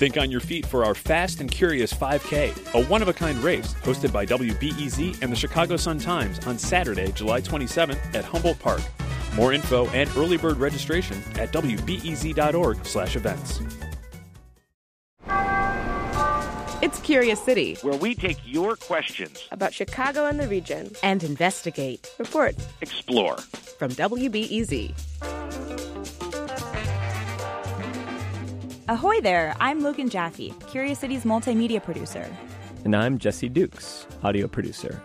Think on your feet for our Fast and Curious 5K, a one of a kind race hosted by WBEZ and the Chicago Sun-Times on Saturday, July 27th at Humboldt Park. More info and early bird registration at wbez.org/events. It's Curious City, where we take your questions about Chicago and the region and investigate, report, explore. From WBEZ. Ahoy there! I'm Logan Jaffe, Curious City's multimedia producer. And I'm Jesse Dukes, audio producer.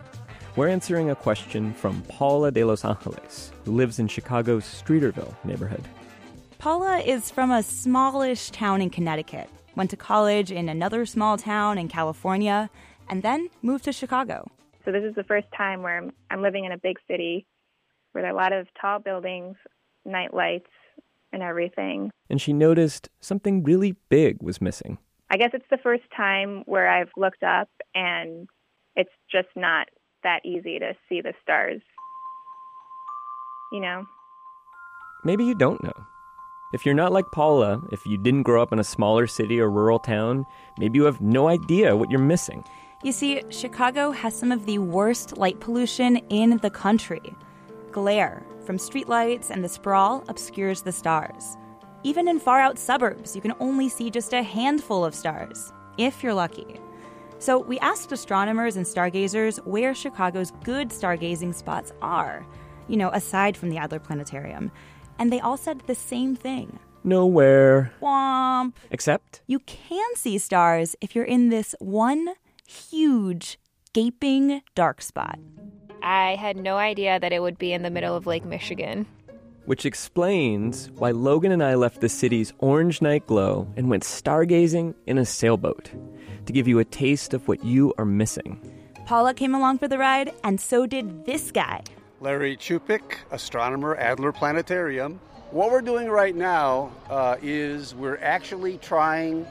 We're answering a question from Paula de Los Angeles, who lives in Chicago's Streeterville neighborhood. Paula is from a smallish town in Connecticut, went to college in another small town in California, and then moved to Chicago. So this is the first time where I'm, I'm living in a big city where there are a lot of tall buildings, night lights, and everything. And she noticed something really big was missing. I guess it's the first time where I've looked up and it's just not that easy to see the stars. You know? Maybe you don't know. If you're not like Paula, if you didn't grow up in a smaller city or rural town, maybe you have no idea what you're missing. You see, Chicago has some of the worst light pollution in the country. Glare from streetlights and the sprawl obscures the stars. Even in far out suburbs, you can only see just a handful of stars, if you're lucky. So we asked astronomers and stargazers where Chicago's good stargazing spots are, you know, aside from the Adler Planetarium. And they all said the same thing. Nowhere. Womp. Except? You can see stars if you're in this one huge, gaping dark spot. I had no idea that it would be in the middle of Lake Michigan. Which explains why Logan and I left the city's orange night glow and went stargazing in a sailboat to give you a taste of what you are missing. Paula came along for the ride, and so did this guy. Larry Ciupik, astronomer, Adler Planetarium. What we're doing right now uh, is we're actually trying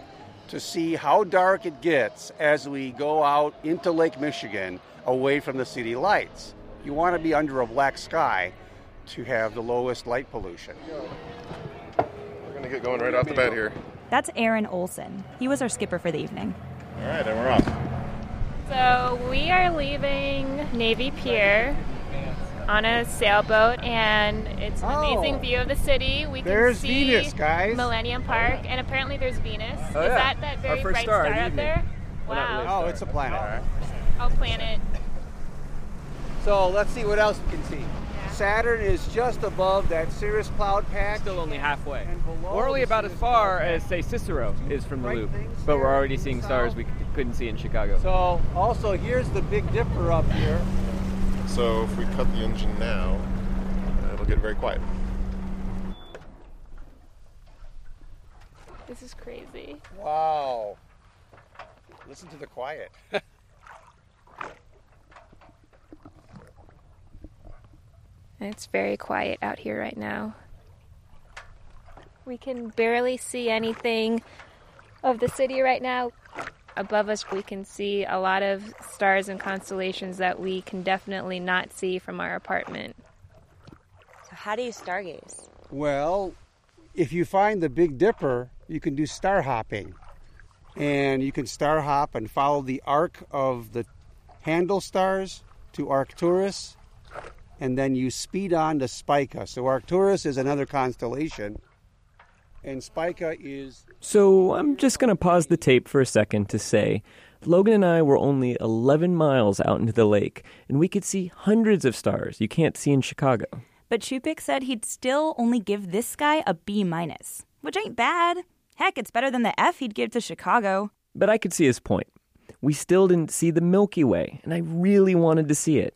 to see how dark it gets as we go out into Lake Michigan away from the city lights. You want to be under a black sky to have the lowest light pollution. We're going to get going right off the bat here. That's Aaron Olson. He was our skipper for the evening. All right, and we're off. So we are leaving Navy Pier on a sailboat, and it's an Oh. amazing view of the city. We can There's see Venus, guys. Millennium Park, and apparently there's Venus. Oh, Is yeah. that that very bright star star, of up evening. there? Well, really Wow. Oh, it's a planet. Oh, planet. So let's see what else we can see. Saturn is just above that cirrus cloud patch. Still only halfway. We're only about as far as, say, Cicero is from the loop. But we're already seeing stars we couldn't see in Chicago. So also here's the Big Dipper up here. So if we cut the engine now, it'll get very quiet. This is crazy. Wow. Listen to the quiet. It's very quiet out here right now. We can barely see anything of the city right now. Above us, we can see a lot of stars and constellations that we can definitely not see from our apartment. So, how do you stargaze? Well, if you find the Big Dipper, you can do star hopping. And you can star hop and follow the arc of the handle stars to Arcturus, and then you speed on to Spica. So Arcturus is another constellation, and Spica is So I'm just going to pause the tape for a second to say Logan and I were only 11 miles out into the lake, and we could see hundreds of stars you can't see in Chicago. But Ciupik said he'd still only give this guy a B minus, which ain't bad. Heck, it's better than the F he'd give to Chicago. But I could see his point. We still didn't see the Milky Way, and I really wanted to see it.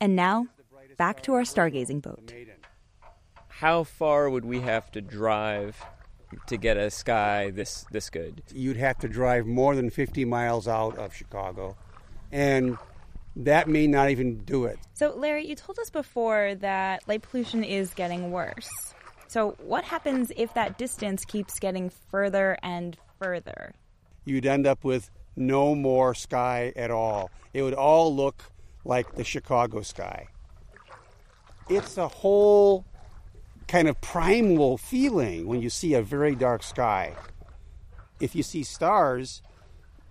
And now, back to our stargazing boat. How far would we have to drive to get a sky this this good? You'd have to drive more than 50 miles out of Chicago, and that may not even do it. So, Larry, you told us before that light pollution is getting worse. So, what happens if that distance keeps getting further and further? You'd end up with no more sky at all. It would all look like the Chicago sky. It's a whole kind of primal feeling when you see a very dark sky. If you see stars,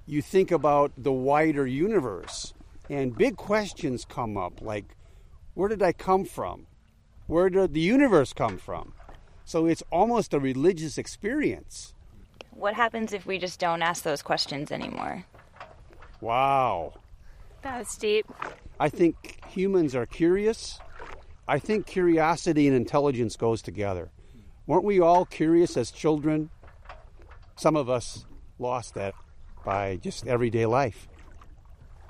you think about the wider universe, and big questions come up like where did I come from? Where did the universe come from? So it's almost a religious experience. What happens if we just don't ask those questions anymore? Wow. That was deep. I think humans are curious. I think curiosity and intelligence goes together. Weren't we all curious as children? Some of us lost that by just everyday life.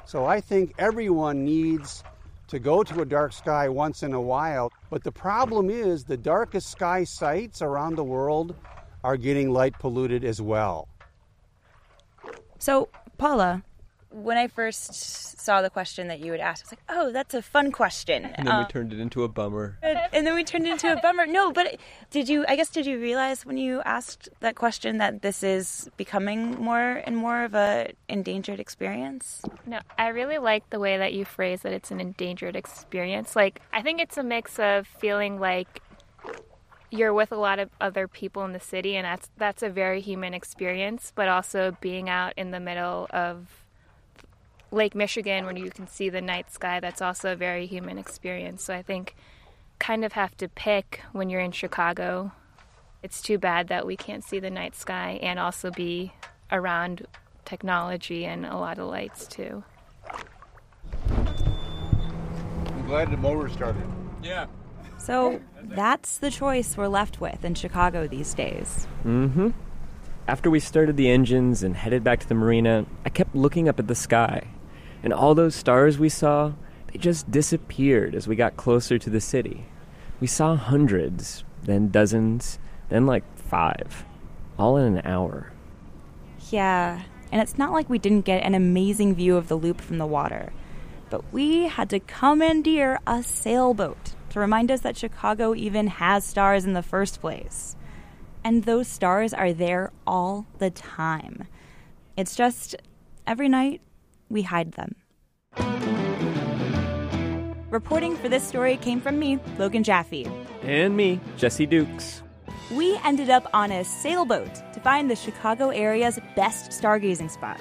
So I think everyone needs to go to a dark sky once in a while. But the problem is the darkest sky sites around the world are getting light polluted as well. So, Paula, when I first saw the question that you would ask, I was like, "Oh, that's a fun question." And then Um, we turned it into a bummer. and then we turned it into a bummer. No, but did you? I guess did you realize when you asked that question that this is becoming more and more of a endangered experience? No, I really like the way that you phrase that it's an endangered experience. Like, I think it's a mix of feeling like you're with a lot of other people in the city, and that's that's a very human experience. But also being out in the middle of Lake Michigan, when you can see the night sky, that's also a very human experience. So I think kind of have to pick when you're in Chicago. It's too bad that we can't see the night sky and also be around technology and a lot of lights too. I'm glad the motor started. Yeah. So that's the choice we're left with in Chicago these days. Mm-hmm. After we started the engines and headed back to the marina, I kept looking up at the sky. And all those stars we saw, they just disappeared as we got closer to the city. We saw hundreds, then dozens, then like five, all in an hour. Yeah, and it's not like we didn't get an amazing view of the loop from the water, but we had to commandeer a sailboat to remind us that Chicago even has stars in the first place. And those stars are there all the time. It's just every night we hide them. Reporting for this story came from me, Logan Jaffe. And me, Jesse Dukes. We ended up on a sailboat to find the Chicago area's best stargazing spot.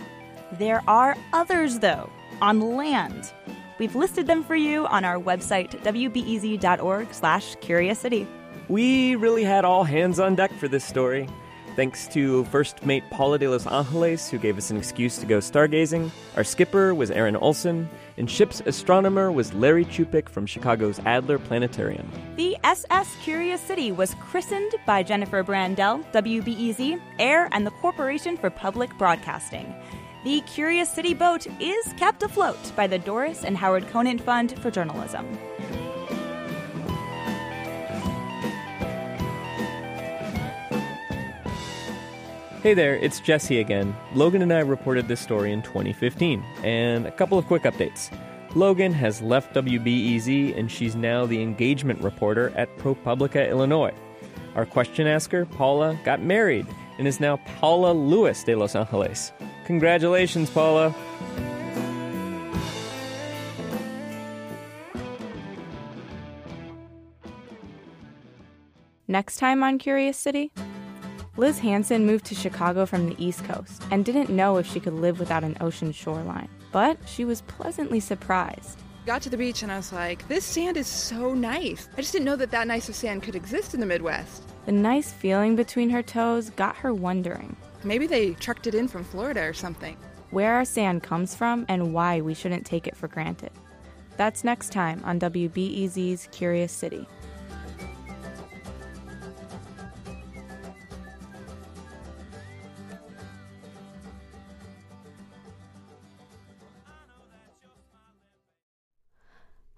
There are others, though, on land. We've listed them for you on our website, wbez.org slash curiosity. We really had all hands on deck for this story. Thanks to first mate Paula de los Angeles, who gave us an excuse to go stargazing. Our skipper was Aaron Olson, and ship's astronomer was Larry Ciupik from Chicago's Adler Planetarium. The SS Curious City was christened by Jennifer Brandel, WBEZ, AIR, and the Corporation for Public Broadcasting. The Curious City boat is kept afloat by the Doris and Howard Conant Fund for Journalism. Hey there, it's Jesse again. Logan and I reported this story in 2015, and a couple of quick updates. Logan has left WBEZ and she's now the engagement reporter at ProPublica, Illinois. Our question asker, Paula, got married and is now Paula Lewis de Los Angeles. Congratulations, Paula. Next time on Curious City, Liz Hansen moved to Chicago from the East Coast and didn't know if she could live without an ocean shoreline. But she was pleasantly surprised. Got to the beach and I was like, this sand is so nice. I just didn't know that that nice of sand could exist in the Midwest. The nice feeling between her toes got her wondering Maybe they trucked it in from Florida or something. where our sand comes from and why we shouldn't take it for granted. That's next time on WBEZ's Curious City.